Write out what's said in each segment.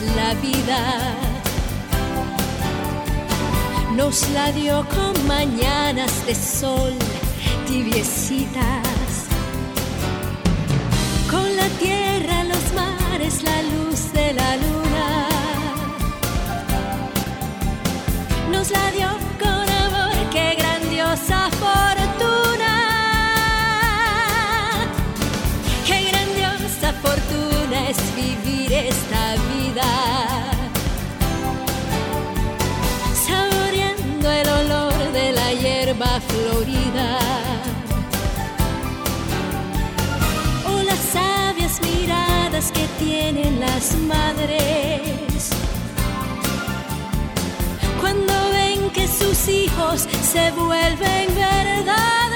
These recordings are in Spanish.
la vida. Nos la dio con mañanas de sol tibiecitas, con la tierra, Saboreando el olor de la hierba florida. O las sabias miradas que tienen las madres. Cuando ven que sus hijos se vuelven verdades.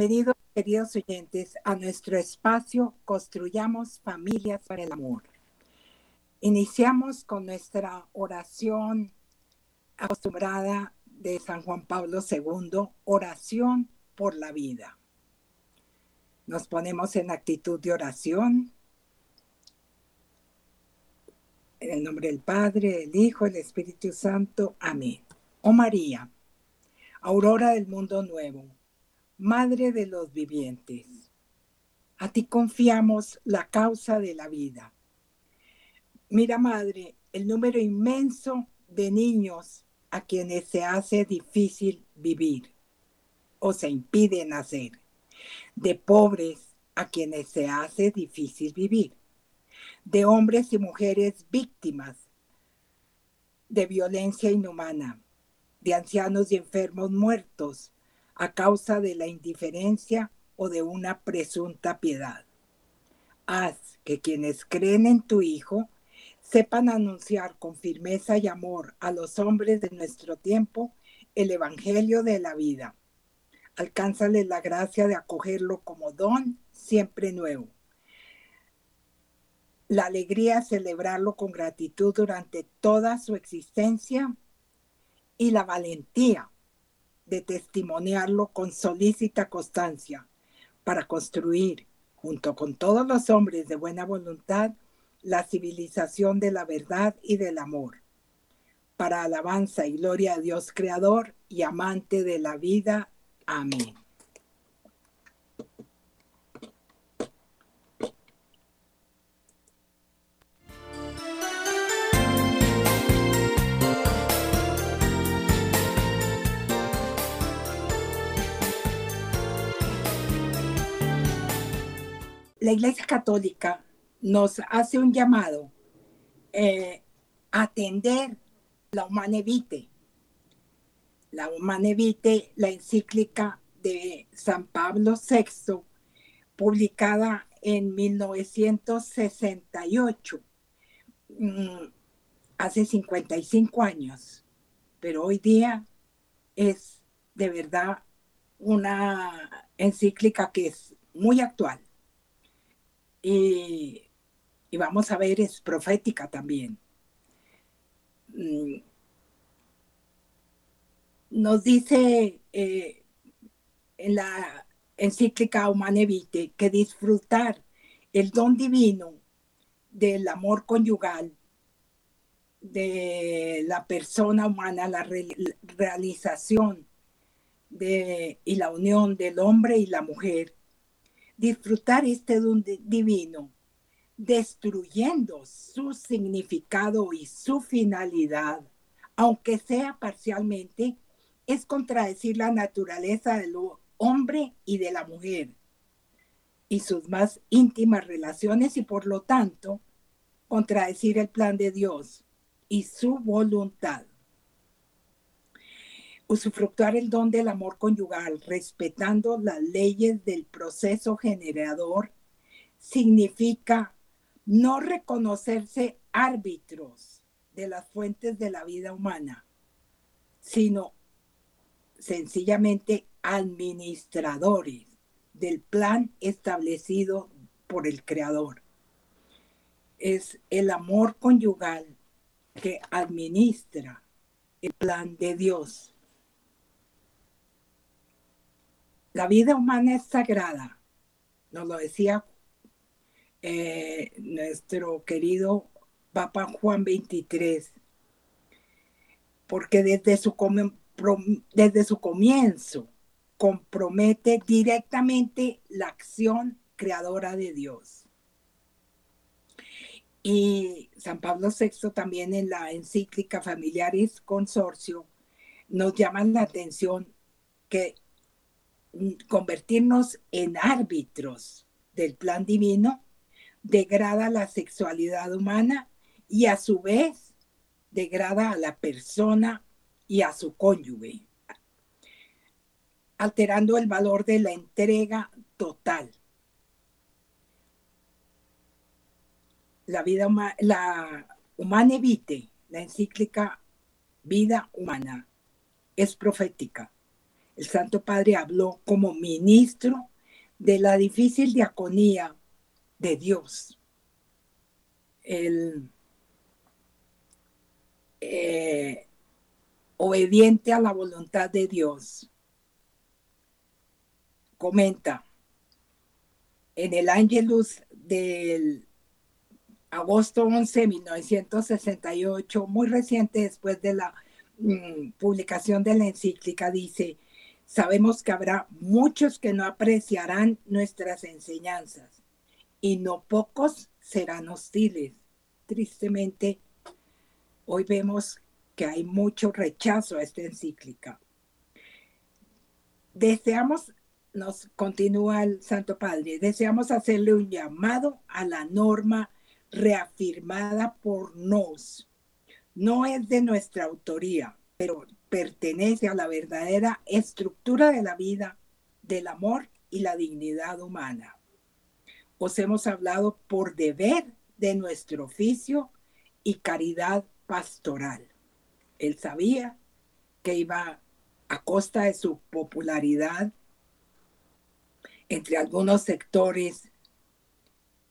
Bienvenidos, queridos oyentes, a nuestro espacio Construyamos Familias para el Amor. Iniciamos con nuestra oración acostumbrada de San Juan Pablo II, oración por la vida. Nos ponemos en actitud de oración. En el nombre del Padre, del Hijo, del Espíritu Santo. Amén. Oh María, aurora del mundo nuevo Madre de los vivientes, a ti confiamos la causa de la vida. Mira, Madre, el número inmenso de niños a quienes se hace difícil vivir o se impide nacer, de pobres a quienes se hace difícil vivir, de hombres y mujeres víctimas de violencia inhumana, de ancianos y enfermos muertos, a causa de la indiferencia o de una presunta piedad. Haz que quienes creen en tu Hijo sepan anunciar con firmeza y amor a los hombres de nuestro tiempo el Evangelio de la vida. Alcánzale la gracia de acogerlo como don siempre nuevo. La alegría de celebrarlo con gratitud durante toda su existencia y la valentía de testimoniarlo con solícita constancia para construir, junto con todos los hombres de buena voluntad, la civilización de la verdad y del amor, para alabanza y gloria a Dios Creador y amante de la vida. Amén. La Iglesia Católica nos hace un llamado eh, a atender la Humane Vitae. La Humane Vitae, la encíclica de San Pablo VI, publicada en 1968, mm, hace 55 años, pero hoy día es de verdad una encíclica que es muy actual. Y, vamos a ver, es profética también. Mm, nos dice eh, en la encíclica Humane Vitae que disfrutar el don divino del amor conyugal de la persona humana, la realización de, y la unión del hombre y la mujer, disfrutar este don divino, destruyendo su significado y su finalidad, aunque sea parcialmente, es contradecir la naturaleza del hombre y de la mujer y sus más íntimas relaciones y por lo tanto contradecir el plan de Dios y su voluntad. Usufructuar el don del amor conyugal respetando las leyes del proceso generador significa no reconocerse árbitros de las fuentes de la vida humana, sino sencillamente administradores del plan establecido por el Creador. Es el amor conyugal que administra el plan de Dios. La vida humana es sagrada, nos lo decía eh, nuestro querido Papa Juan 23, porque desde su, desde su comienzo compromete directamente la acción creadora de Dios. Y San Pablo VI también en la encíclica Familiaris Consorcio nos llama la atención que convertirnos en árbitros del plan divino degrada la sexualidad humana y a su vez degrada a la persona y a su cónyuge, alterando el valor de la entrega total. La vida la Humane Vitae, la encíclica Vida Humana, es profética. El Santo Padre habló como ministro de la difícil diaconía de Dios. El, eh, obediente a la voluntad de Dios. Comenta, en el Ángelus del agosto 11 de 1968, muy reciente después de la mm, publicación de la encíclica, dice, sabemos que habrá muchos que no apreciarán nuestras enseñanzas y no pocos serán hostiles. Tristemente, hoy vemos que hay mucho rechazo a esta encíclica. Deseamos, nos continúa el Santo Padre, deseamos hacerle un llamado a la norma reafirmada por nos. No es de nuestra autoría, pero pertenece a la verdadera estructura de la vida, del amor y la dignidad humana. Os hemos hablado por deber de nuestro oficio y caridad pastoral. Él sabía que iba a costa de su popularidad entre algunos sectores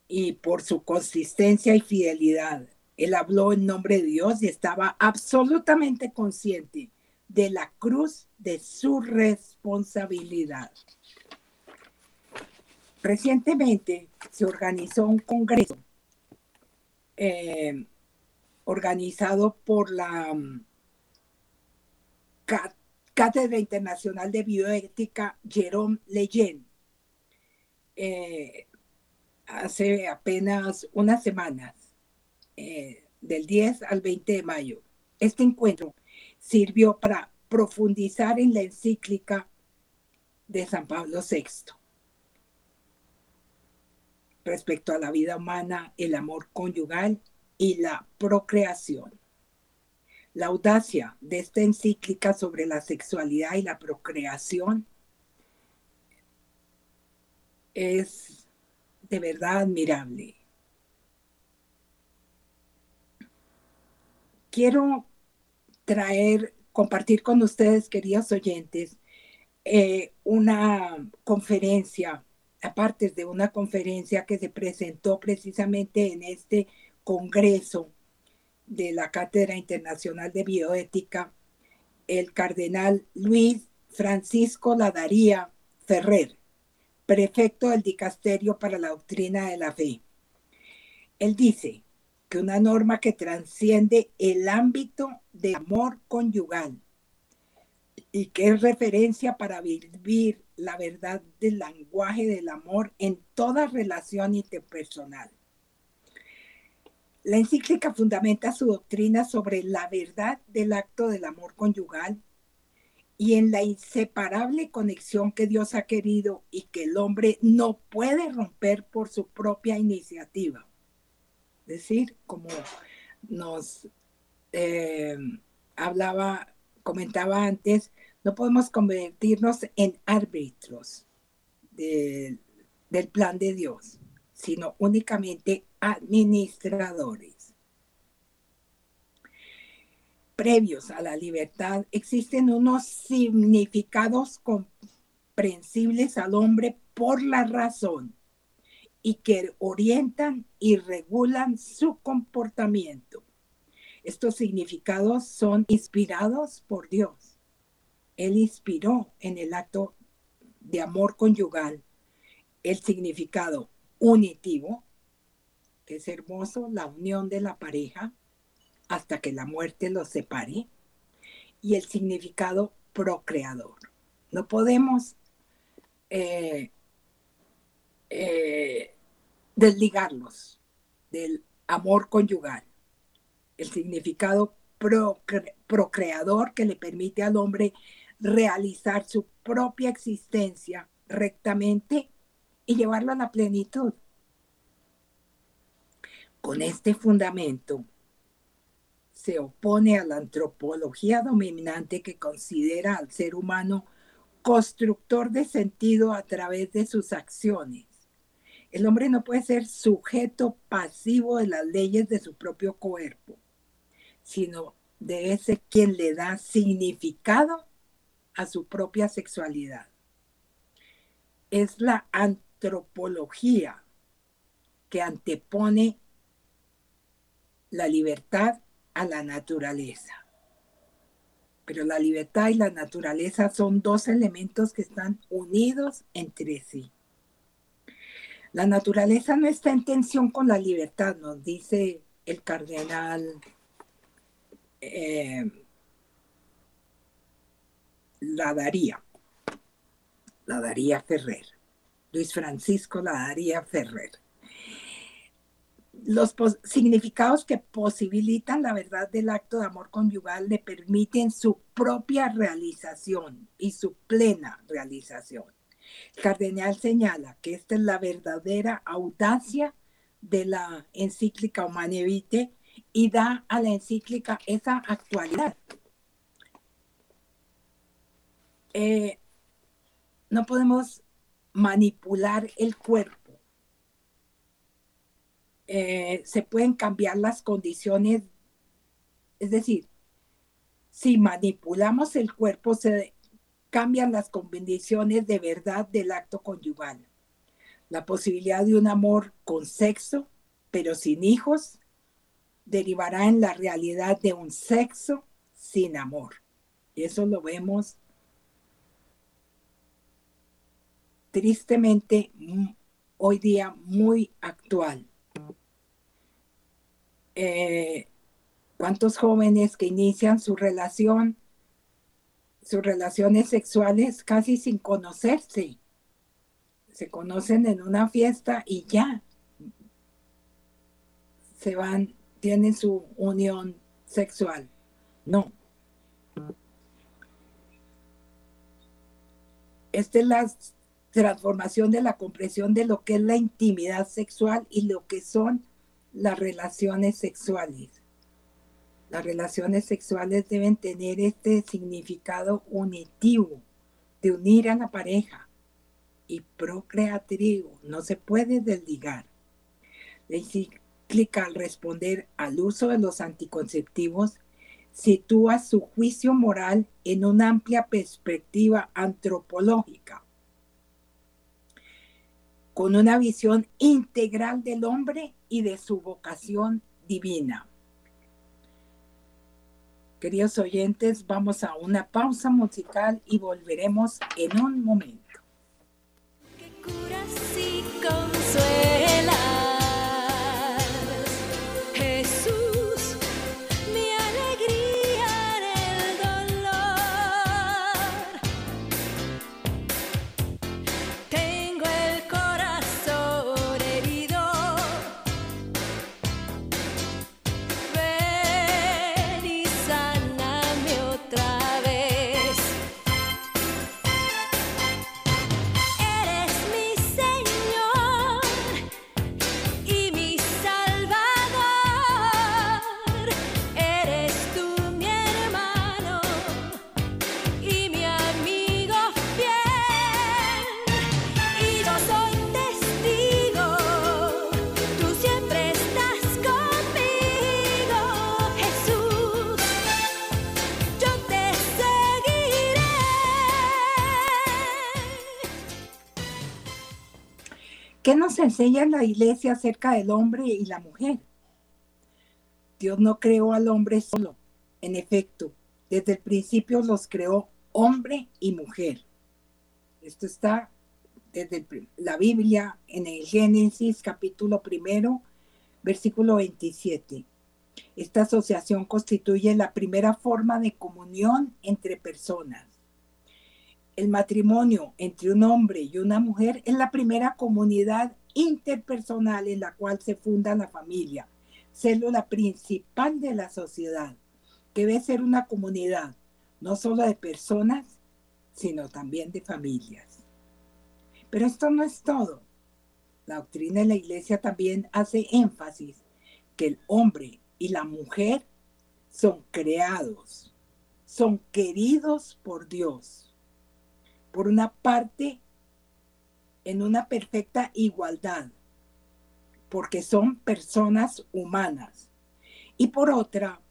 y por su consistencia y fidelidad. Él habló en nombre de Dios y estaba absolutamente consciente de la cruz de su responsabilidad. Recientemente se organizó un congreso eh, organizado por la Cátedra Internacional de Bioética Jerome Leyen eh, hace apenas unas semanas, eh, del 10 al 20 de mayo. Este encuentro sirvió para profundizar en la encíclica de San Pablo VI. respecto a la vida humana, el amor conyugal y la procreación. La audacia de esta encíclica sobre la sexualidad y la procreación es de verdad admirable. Quiero traer, compartir con ustedes, queridos oyentes, eh, una conferencia, aparte de una conferencia que se presentó precisamente en este Congreso de la Cátedra Internacional de Bioética, el cardenal Luis Francisco Ladaría Ferrer, prefecto del Dicasterio para la Doctrina de la Fe. Él dice que una norma que transciende el ámbito de amor conyugal y que es referencia para vivir la verdad del lenguaje del amor en toda relación interpersonal la encíclica fundamenta su doctrina sobre la verdad del acto del amor conyugal y en la inseparable conexión que Dios ha querido y que el hombre no puede romper por su propia iniciativa. Decir, como nos eh, hablaba, comentaba antes, no podemos convertirnos en árbitros del plan de Dios sino únicamente administradores. Previos a la libertad existen unos significados comprensibles al hombre por la razón y que orientan y regulan su comportamiento. Estos significados son inspirados por Dios. Él inspiró en el acto de amor conyugal el significado unitivo, que es hermoso, la unión de la pareja hasta que la muerte los separe, y el significado procreador. No podemos eh, eh, desligarlos del amor conyugal. El significado procreador que le permite al hombre realizar su propia existencia rectamente y llevarlo a la plenitud. Con este fundamento se opone a la antropología dominante que considera al ser humano constructor de sentido a través de sus acciones. El hombre no puede ser sujeto pasivo de las leyes de su propio cuerpo, sino de ese quien le da significado a su propia sexualidad. Es la antropología que antepone la libertad a la naturaleza. Pero la libertad y la naturaleza son dos elementos que están unidos entre sí. La naturaleza no está en tensión con la libertad, nos dice el cardenal eh, la daría, la daría Ferrer. Luis Francisco Ladaría Ferrer. Los significados que posibilitan la verdad del acto de amor conyugal le permiten su propia realización y su plena realización. Cardenal señala que esta es la verdadera audacia de la encíclica Humane Vitae y da a la encíclica esa actualidad. Eh, no podemos manipular el cuerpo. Eh, se pueden cambiar las condiciones, es decir, si manipulamos el cuerpo, se cambian las condiciones de verdad del acto conyugal. La posibilidad de un amor con sexo, pero sin hijos, derivará en la realidad de un sexo sin amor. Y eso lo vemos tristemente hoy día muy actual. Eh, ¿Cuántos jóvenes que inician su relación, sus relaciones sexuales casi sin conocerse? Se conocen en una fiesta y ya se van, tienen su unión sexual. No. Esta es la transformación de la comprensión de lo que es la intimidad sexual y lo que son las relaciones sexuales. Las relaciones sexuales deben tener este significado unitivo de unir a la pareja y procreativo. No se puede desligar. La encíclica al responder al uso de los anticonceptivos sitúa su juicio moral en una amplia perspectiva antropológica, con una visión integral del hombre y de su vocación divina. Queridos oyentes, vamos a una pausa musical y volveremos en un momento. ¿Qué nos enseña la iglesia acerca del hombre y la mujer? Dios no creó al hombre solo. En efecto, desde el principio los creó hombre y mujer. Esto está desde la Biblia en el Génesis capítulo primero, versículo 27. Esta asociación constituye la primera forma de comunión entre personas el matrimonio entre un hombre y una mujer es la primera comunidad interpersonal en la cual se funda la familia, célula principal de la sociedad, que debe ser una comunidad no solo de personas, sino también de familias. Pero esto no es todo. La doctrina de la iglesia también hace énfasis que el hombre y la mujer son creados, son queridos por Dios por una parte, en una perfecta igualdad, porque son personas humanas, y por otra,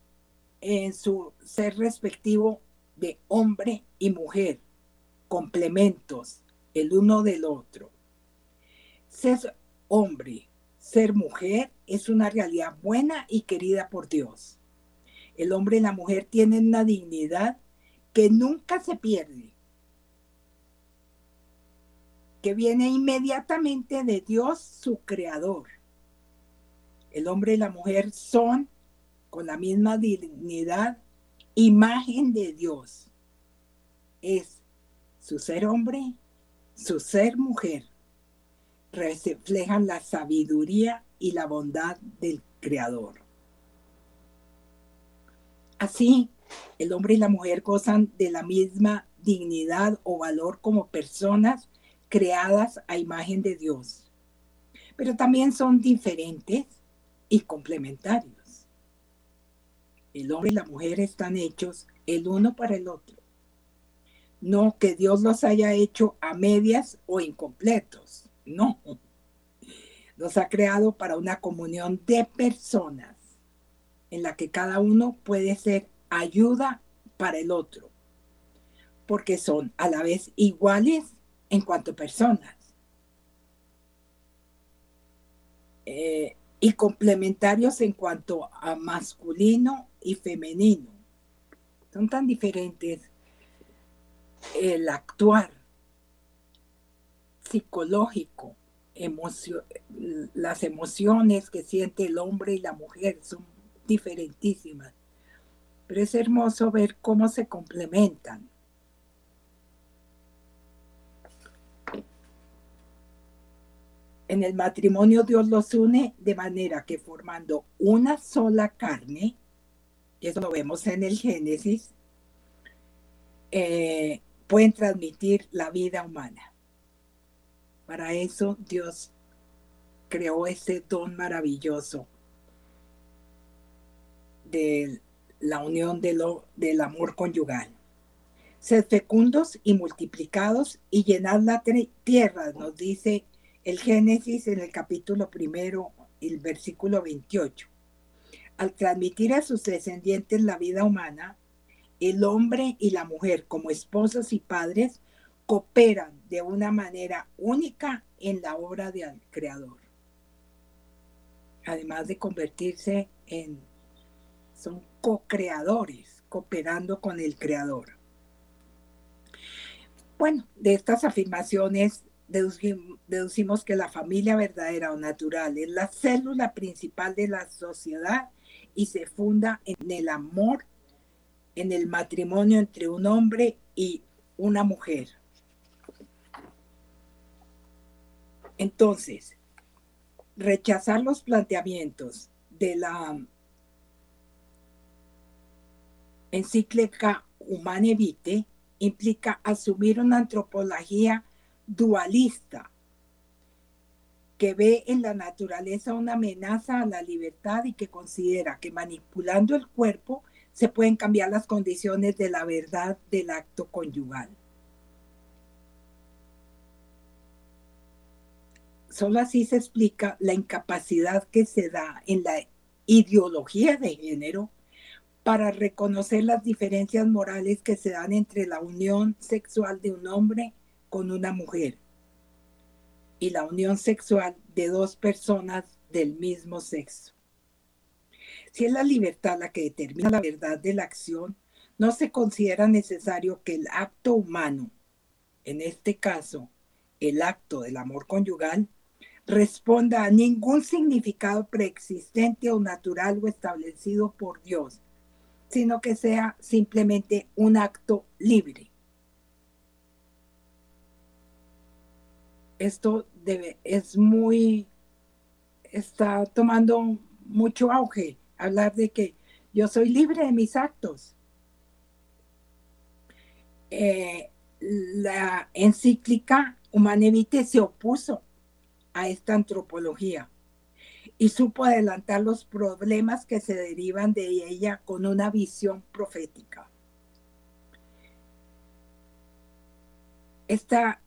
en su ser respectivo de hombre y mujer, complementos el uno del otro. Ser hombre, ser mujer es una realidad buena y querida por Dios. El hombre y la mujer tienen una dignidad que nunca se pierde que viene inmediatamente de Dios, su creador. El hombre y la mujer son, con la misma dignidad, imagen de Dios. Es su ser hombre, su ser mujer. Reflejan la sabiduría y la bondad del Creador. Así, el hombre y la mujer gozan de la misma dignidad o valor como personas creadas a imagen de Dios, pero también son diferentes y complementarios. El hombre y la mujer están hechos el uno para el otro. No que Dios los haya hecho a medias o incompletos, no. Los ha creado para una comunión de personas en la que cada uno puede ser ayuda para el otro, porque son a la vez iguales en cuanto a personas. Eh, y complementarios en cuanto a masculino y femenino. Son tan diferentes el actuar psicológico, las emociones que siente el hombre y la mujer son diferentísimas. Pero es hermoso ver cómo se complementan. En el matrimonio Dios los une de manera que formando una sola carne, y eso lo vemos en el Génesis, eh, pueden transmitir la vida humana. Para eso Dios creó ese don maravilloso de la unión de lo, del amor conyugal. Sed fecundos y multiplicados y llenad la tierra, nos dice el Génesis en el capítulo primero, el versículo 28. Al transmitir a sus descendientes la vida humana, el hombre y la mujer como esposos y padres cooperan de una manera única en la obra del Creador. Además de convertirse en, son co-creadores, cooperando con el Creador. Bueno, de estas afirmaciones deducimos que la familia verdadera o natural es la célula principal de la sociedad y se funda en el amor, en el matrimonio entre un hombre y una mujer. Entonces, rechazar los planteamientos de la encíclica Humane Vitae implica asumir una antropología dualista que ve en la naturaleza una amenaza a la libertad y que considera que manipulando el cuerpo se pueden cambiar las condiciones de la verdad del acto conyugal. Solo así se explica la incapacidad que se da en la ideología de género para reconocer las diferencias morales que se dan entre la unión sexual de un hombre con una mujer y la unión sexual de dos personas del mismo sexo. Si es la libertad la que determina la verdad de la acción, no se considera necesario que el acto humano, en este caso el acto del amor conyugal, responda a ningún significado preexistente o natural o establecido por Dios, sino que sea simplemente un acto libre. Esto es muy, está tomando mucho auge, hablar de que yo soy libre de mis actos. Eh, la encíclica Humanevite se opuso a esta antropología y supo adelantar los problemas que se derivan de ella con una visión profética. Esta,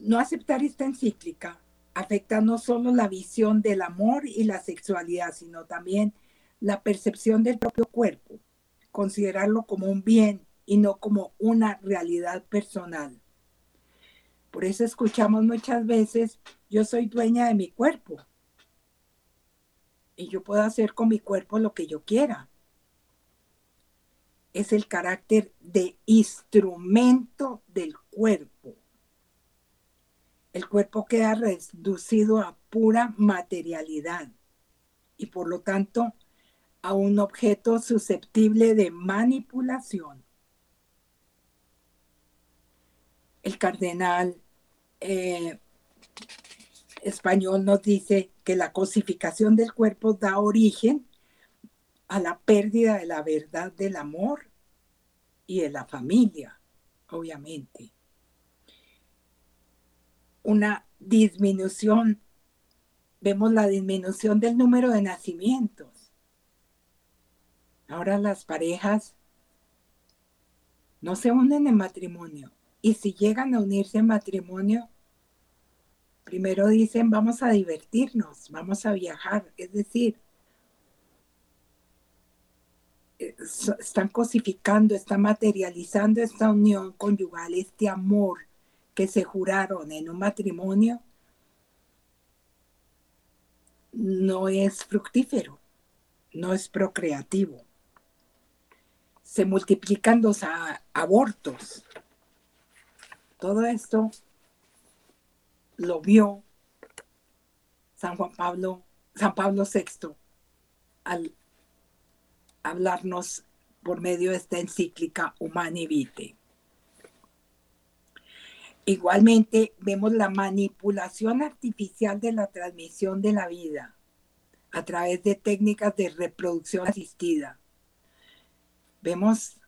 no aceptar esta encíclica afecta no solo la visión del amor y la sexualidad, sino también la percepción del propio cuerpo, considerarlo como un bien y no como una realidad personal. Por eso escuchamos muchas veces, yo soy dueña de mi cuerpo, y yo puedo hacer con mi cuerpo lo que yo quiera. Es el carácter de instrumento del cuerpo. El cuerpo queda reducido a pura materialidad y por lo tanto a un objeto susceptible de manipulación. El cardenal eh, español nos dice que la cosificación del cuerpo da origen a la pérdida de la verdad del amor y de la familia, obviamente. Una disminución, vemos la disminución del número de nacimientos. Ahora las parejas no se unen en matrimonio. Y si llegan a unirse en matrimonio, Primero dicen, vamos a divertirnos, vamos a viajar, es decir, eh, están cosificando, están materializando esta unión conyugal, este amor que se juraron en un matrimonio, no es fructífero, no es procreativo. Se multiplican los abortos. Todo esto lo vio San Juan Pablo, San Pablo VI, al hablarnos por medio de esta encíclica Humani Vitae. Igualmente vemos la manipulación artificial de la transmisión de la vida a través de técnicas de reproducción asistida. Vemos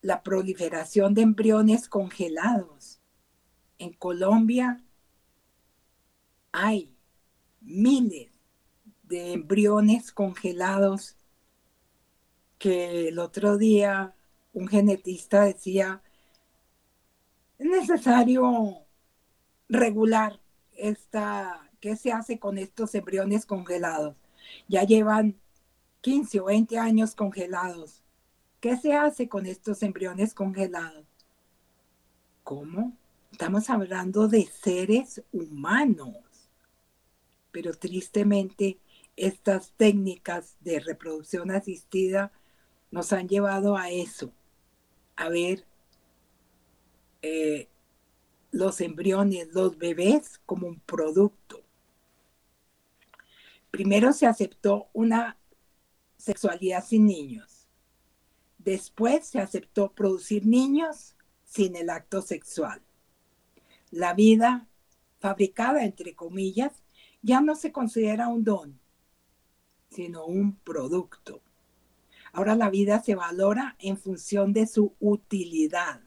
la proliferación de embriones congelados En Colombia hay miles de embriones congelados que el otro día un genetista decía, es necesario regular esta, qué se hace con estos embriones congelados. Ya llevan 15 o 20 años congelados. ¿Qué se hace con estos embriones congelados? ¿Cómo? Estamos hablando de seres humanos. Pero tristemente estas técnicas de reproducción asistida nos han llevado a eso, a ver eh, los embriones, los bebés como un producto. Primero se aceptó una sexualidad sin niños. Después se aceptó producir niños sin el acto sexual. La vida fabricada, entre comillas, ya no se considera un don, sino un producto. Ahora la vida se valora en función de su utilidad.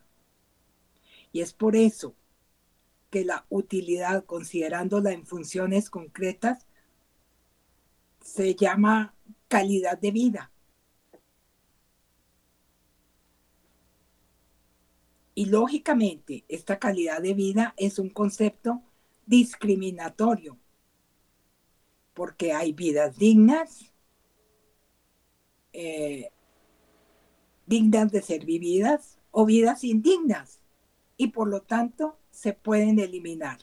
Y es por eso que la utilidad, considerándola en funciones concretas, se llama calidad de vida. Y lógicamente, esta calidad de vida es un concepto discriminatorio, porque hay vidas dignas, eh, dignas de ser vividas o vidas indignas, y por lo tanto se pueden eliminar.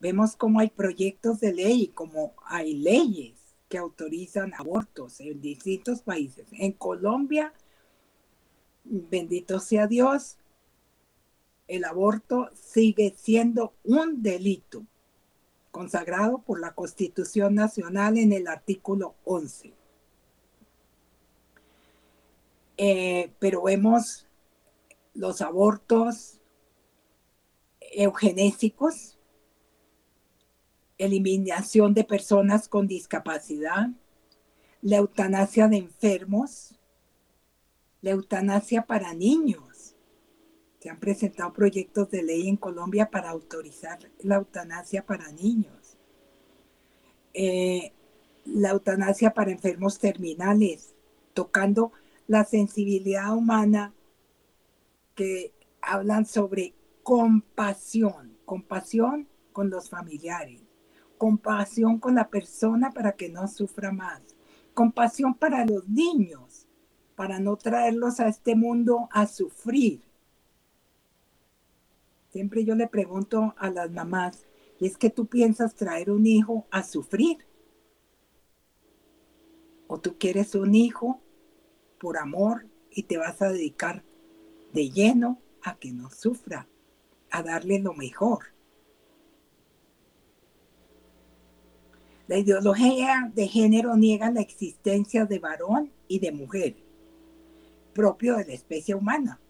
Vemos cómo hay proyectos de ley, como hay leyes que autorizan abortos en distintos países. En Colombia, bendito sea Dios, el aborto sigue siendo un delito consagrado por la Constitución Nacional en el artículo 11. Eh, pero vemos los abortos eugenésicos, eliminación de personas con discapacidad, la eutanasia de enfermos, la eutanasia para niños. Se han presentado proyectos de ley en Colombia para autorizar la eutanasia para niños. Eh, la eutanasia para enfermos terminales, tocando la sensibilidad humana que hablan sobre compasión, compasión con los familiares, compasión con la persona para que no sufra más, compasión para los niños, para no traerlos a este mundo a sufrir. Siempre yo le pregunto a las mamás, ¿y es que tú piensas traer un hijo a sufrir? ¿O tú quieres un hijo por amor y te vas a dedicar de lleno a que no sufra, a darle lo mejor? La ideología de género niega la existencia de varón y de mujer, propio de la especie humana.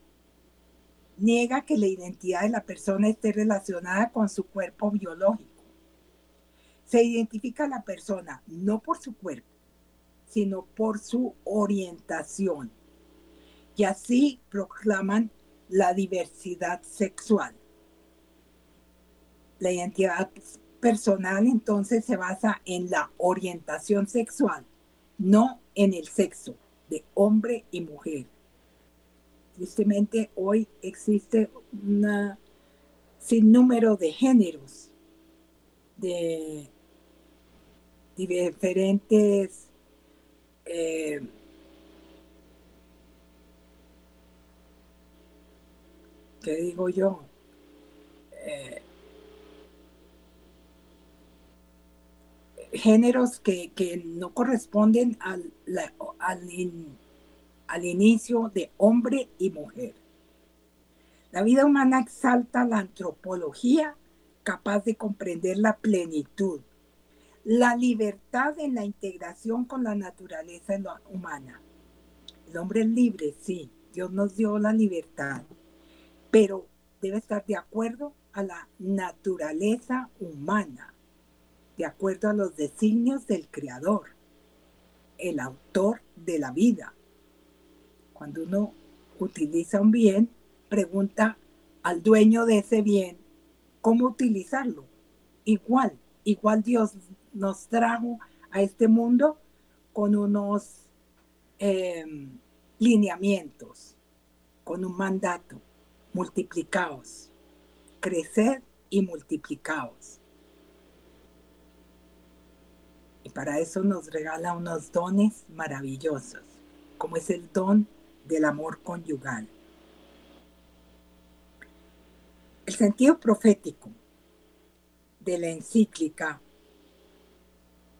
Niega que la identidad de la persona esté relacionada con su cuerpo biológico. Se identifica a la persona no por su cuerpo, sino por su orientación. Y así proclaman la diversidad sexual. La identidad personal entonces se basa en la orientación sexual, no en el sexo de hombre y mujer. Tristemente hoy existe un sinnúmero de géneros, de diferentes eh, ¿qué digo yo? Eh, géneros que, no corresponden al, al, inicio de hombre y mujer. La vida humana exalta la antropología capaz de comprender la plenitud, la libertad en la integración con la naturaleza humana. El hombre es libre, sí, Dios nos dio la libertad, pero debe estar de acuerdo a la naturaleza humana de acuerdo a los designios del Creador, el autor de la vida. Cuando uno utiliza un bien, pregunta al dueño de ese bien cómo utilizarlo. Igual, igual Dios nos trajo a este mundo con unos em, lineamientos, con un mandato, multiplicaos, crecer y multiplicaos. Y para eso nos regala unos dones maravillosos, como es el don del amor conyugal. El sentido profético de la encíclica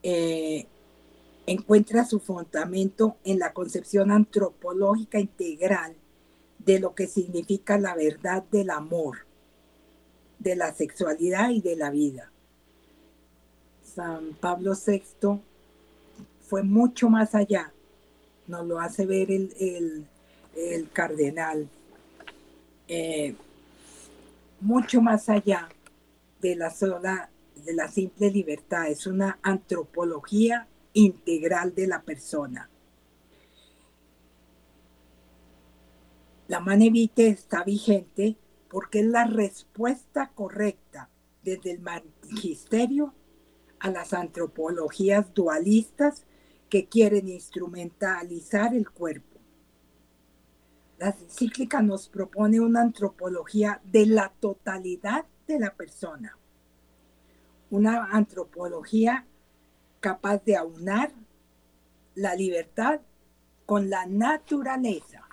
eh, encuentra su fundamento en la concepción antropológica integral de lo que significa la verdad del amor, de la sexualidad y de la vida. San Pablo VI fue mucho más allá, nos lo hace ver el, cardenal, eh, mucho más allá de la sola, de la simple libertad, es una antropología integral de la persona. La manevite está vigente porque es la respuesta correcta desde el magisterio a las antropologías dualistas que quieren instrumentalizar el cuerpo. La encíclica nos propone una antropología de la totalidad de la persona, una antropología capaz de aunar la libertad con la naturaleza.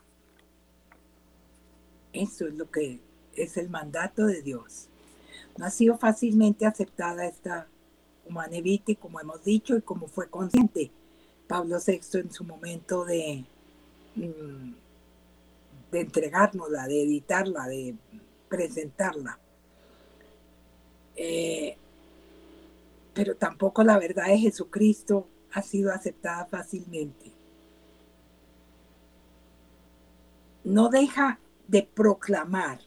Eso es lo que es el mandato de Dios. No ha sido fácilmente aceptada esta humanevite, como hemos dicho, y como fue consciente Pablo VI en su momento de, mm, de entregárnosla, de editarla, de presentarla. Eh, pero tampoco la verdad de Jesucristo ha sido aceptada fácilmente. No deja de proclamar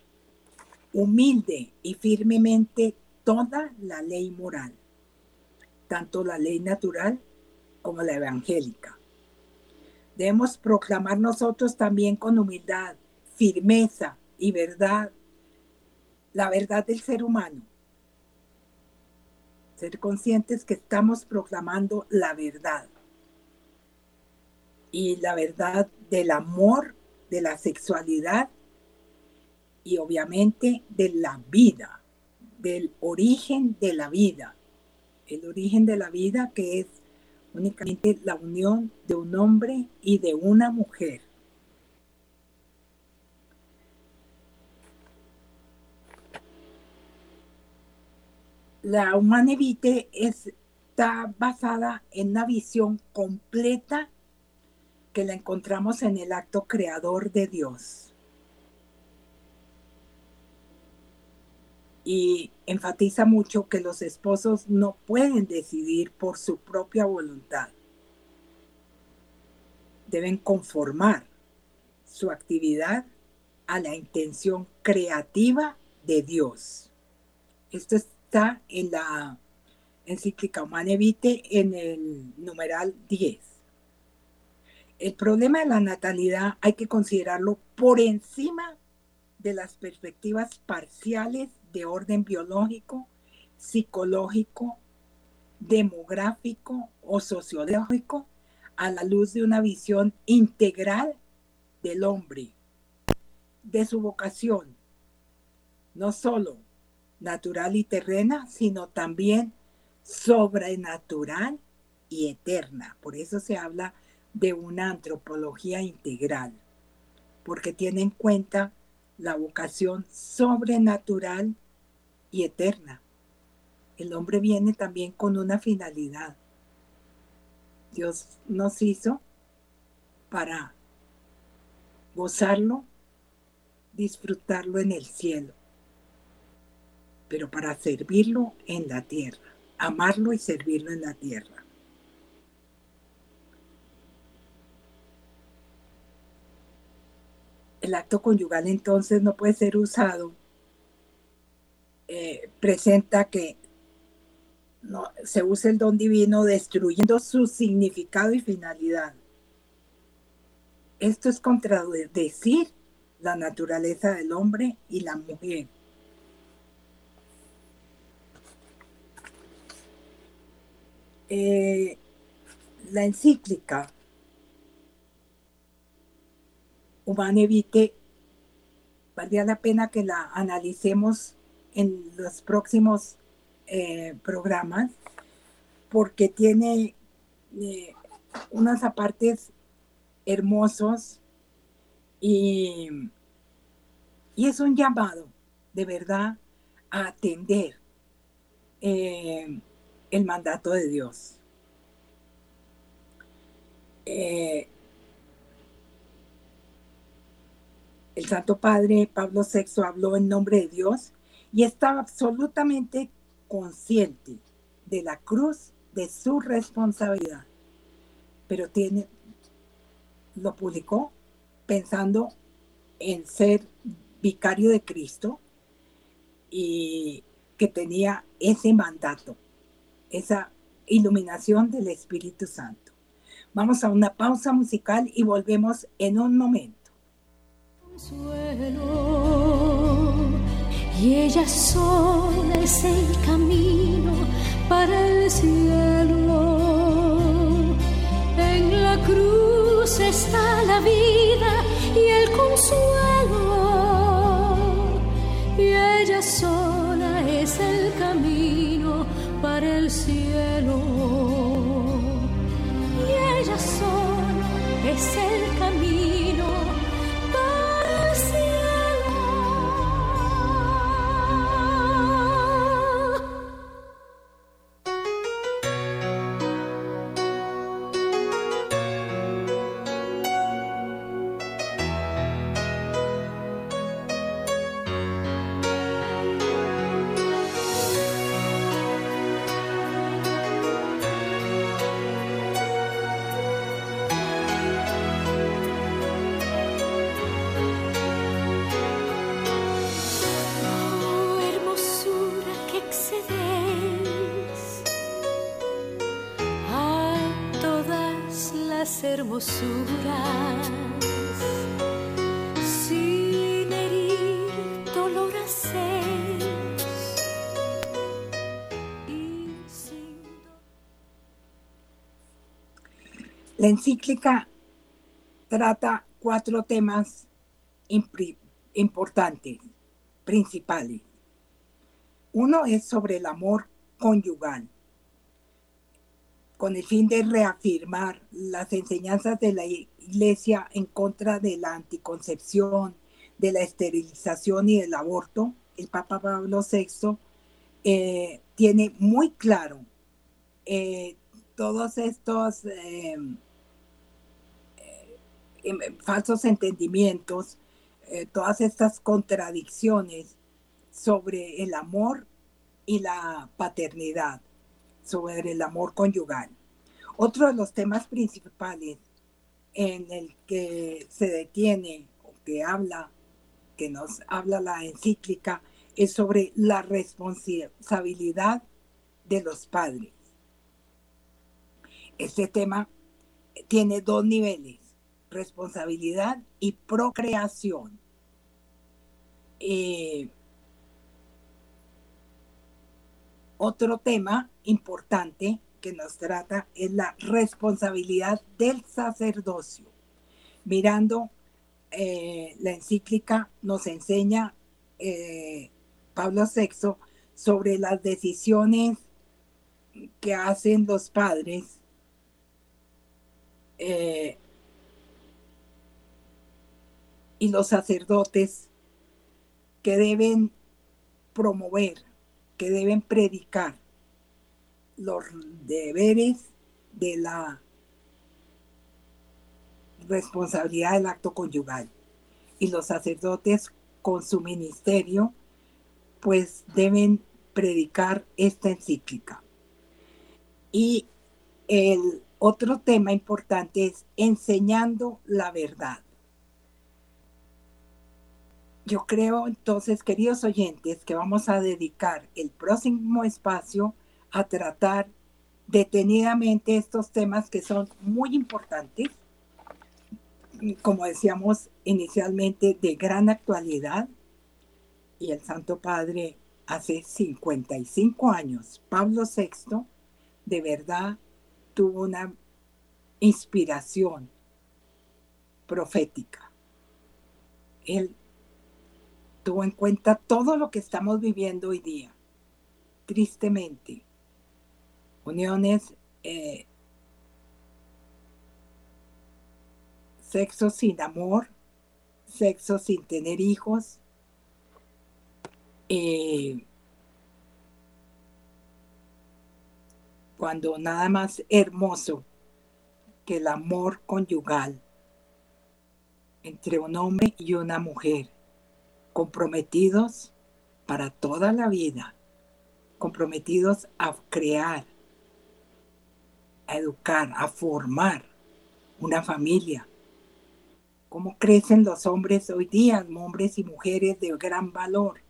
humilde y firmemente toda la ley moral, tanto la ley natural como la evangélica. Debemos proclamar nosotros también con humildad, firmeza y verdad la verdad del ser humano, ser conscientes que estamos proclamando la verdad. Y la verdad del amor, de la sexualidad y obviamente de la vida, del origen de la vida. El origen de la vida que es únicamente la unión de un hombre y de una mujer. la Humanevite está basada en una visión completa que la encontramos en el acto creador de Dios. Y enfatiza mucho que los esposos no pueden decidir por su propia voluntad. Deben conformar su actividad a la intención creativa de Dios. Esto es está en la encíclica Humane Vitae en el numeral 10. El problema de la natalidad hay que considerarlo por encima de las perspectivas parciales de orden biológico, psicológico, demográfico o sociológico a la luz de una visión integral del hombre, de su vocación, no solo natural y terrena, sino también sobrenatural y eterna. Por eso se habla de una antropología integral, porque tiene en cuenta la vocación sobrenatural y eterna. El hombre viene también con una finalidad. Dios nos hizo para gozarlo, disfrutarlo en el cielo pero para servirlo en la tierra, amarlo y servirlo en la tierra. El acto conyugal entonces no puede ser usado, eh, presenta que no, se usa el don divino destruyendo su significado y finalidad. Esto es contradecir la naturaleza del hombre y la mujer. Eh, la encíclica Humane Vitae valdría la pena que la analicemos en los próximos eh, programas porque tiene eh, unas apartes hermosos y, y, es un llamado de verdad a atender eh, el mandato de Dios. Eh, el Santo Padre Pablo VI habló en nombre de Dios y estaba absolutamente consciente de la cruz de su responsabilidad. Pero tiene, lo publicó pensando en ser vicario de Cristo y que tenía ese mandato, esa iluminación del Espíritu Santo. Vamos a una pausa musical y volvemos en un momento. Y ella sola es el camino para el cielo. En la cruz está la vida y el consuelo. Y ella sola es el camino para el cielo. Y ella sola es el camino Encíclica trata cuatro temas importantes, principales. Uno es sobre el amor conyugal con el fin de reafirmar las enseñanzas de la Iglesia en contra de la anticoncepción, de la esterilización y del aborto, el Papa Pablo VI eh, tiene muy claro eh, todos estos eh, falsos entendimientos, todas estas contradicciones sobre el amor y la paternidad sobre el amor conyugal. Otro de los temas principales en el que se detiene o que habla, que nos habla la encíclica, es sobre la responsabilidad de los padres. Este tema tiene dos niveles, responsabilidad y procreación. Eh, otro tema importante que nos trata es la responsabilidad del sacerdocio. Mirando eh, la encíclica nos enseña eh, Pablo VI sobre las decisiones que hacen los padres y los sacerdotes que deben promover, que deben predicar los deberes de la responsabilidad del acto conyugal. Y los sacerdotes con su ministerio, pues deben predicar esta encíclica. Y el otro tema importante es enseñando la verdad. Yo creo entonces, queridos oyentes, que vamos a dedicar el próximo espacio a tratar detenidamente estos temas que son muy importantes, como decíamos inicialmente, de gran actualidad. Y el Santo Padre hace 55 años, Pablo VI, de verdad tuvo una inspiración profética. Él tuvo en cuenta todo lo que estamos viviendo hoy día, tristemente. Uniones, eh, sexo sin amor, sexo sin tener hijos, eh, cuando nada más hermoso que el amor conyugal entre un hombre y una mujer, comprometidos para toda la vida, comprometidos a crear, a educar, a formar una familia. ¿Cómo crecen los hombres hoy día, hombres y mujeres de gran valor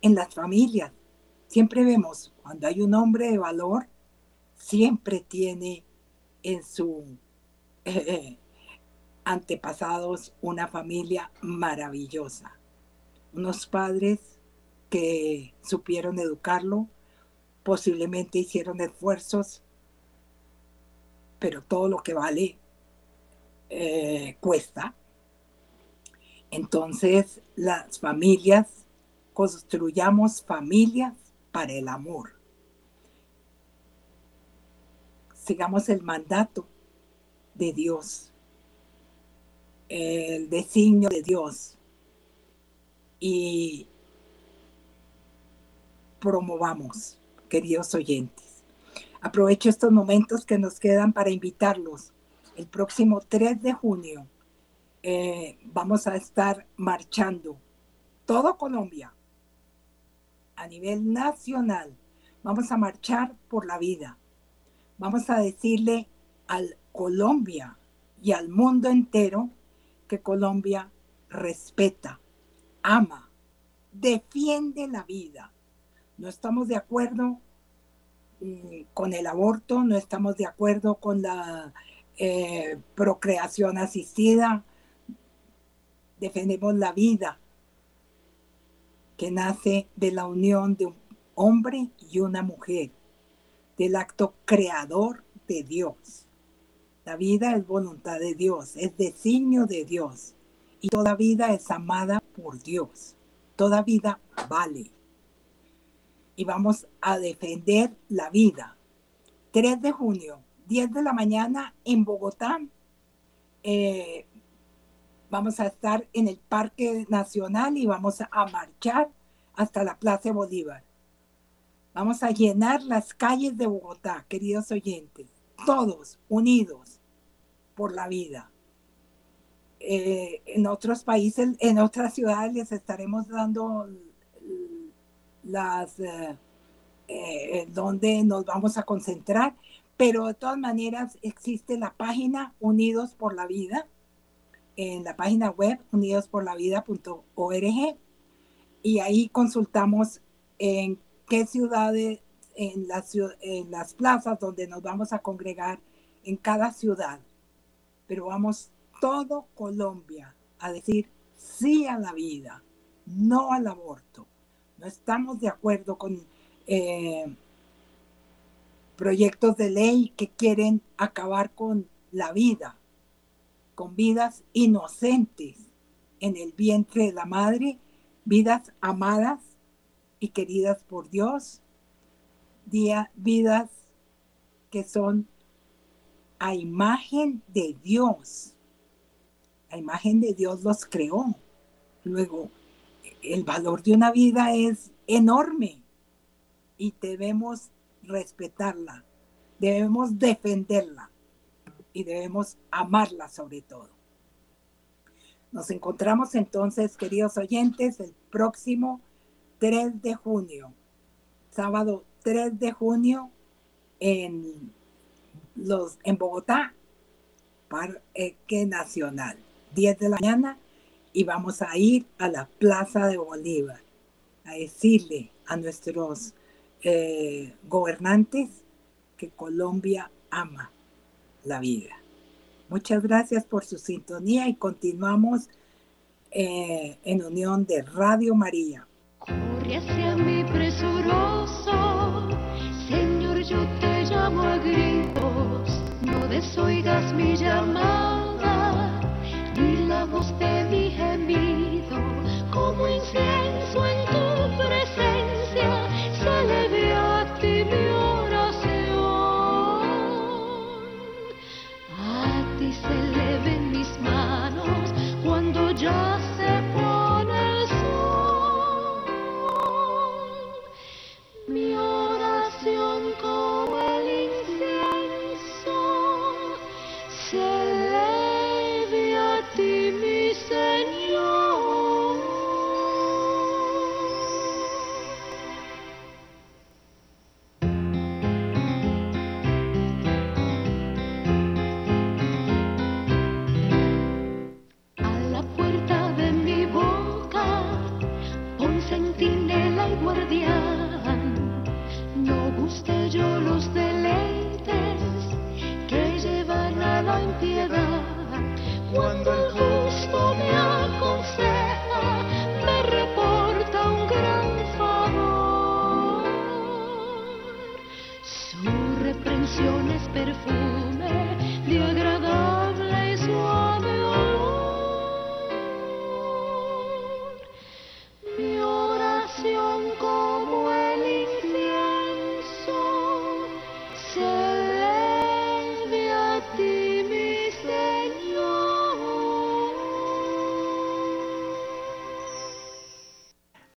en las familias? Siempre vemos, cuando hay un hombre de valor, siempre tiene en su eh, antepasados una familia maravillosa. Unos padres que supieron educarlo, posiblemente hicieron esfuerzos, pero todo lo que vale eh, cuesta. Entonces, las familias, construyamos familias para el amor sigamos el mandato de Dios, el designio de Dios y promovamos, queridos oyentes. Aprovecho estos momentos que nos quedan para invitarlos. El próximo 3 de junio eh, vamos a estar marchando todo Colombia a nivel nacional. Vamos a marchar por la vida vamos a decirle al Colombia y al mundo entero que Colombia respeta, ama, defiende la vida. No estamos de acuerdo mm, con el aborto, no estamos de acuerdo con la eh, procreación asistida, defendemos la vida que nace de la unión de un hombre y una mujer del acto creador de Dios. La vida es voluntad de Dios, es designio de Dios. Y toda vida es amada por Dios. Toda vida vale. Y vamos a defender la vida. 3 de junio, 10 de la mañana en Bogotá. Eh, vamos a estar en el Parque Nacional y vamos a marchar hasta la Plaza Bolívar. Vamos a llenar las calles de Bogotá, queridos oyentes, todos unidos por la vida. Eh, en otros países, en otras ciudades les estaremos dando las eh, eh, donde nos vamos a concentrar, pero de todas maneras existe la página Unidos por la Vida, en la página web unidosporlavida.org y ahí consultamos en qué ciudades, en las, en las plazas donde nos vamos a congregar, en cada ciudad. Pero vamos todo Colombia a decir sí a la vida, no al aborto. No estamos de acuerdo con eh, proyectos de ley que quieren acabar con la vida, con vidas inocentes en el vientre de la madre, vidas amadas y queridas por Dios, vidas que son a imagen de Dios. A imagen de Dios los creó. Luego, el valor de una vida es enorme y debemos respetarla, debemos defenderla y debemos amarla sobre todo. Nos encontramos entonces, queridos oyentes, el próximo 3 de junio, sábado 3 de junio en, los, en Bogotá, Parque Nacional, 10 de la mañana, y vamos a ir a la Plaza de Bolívar a decirle a nuestros eh, gobernantes que Colombia ama la vida. Muchas gracias por su sintonía y continuamos eh, en unión de Radio María. Corre hacia mí presuroso, Señor, yo te llamo a gritos, no desoigas mi voz te dije, vivo como incienso en tu presencia.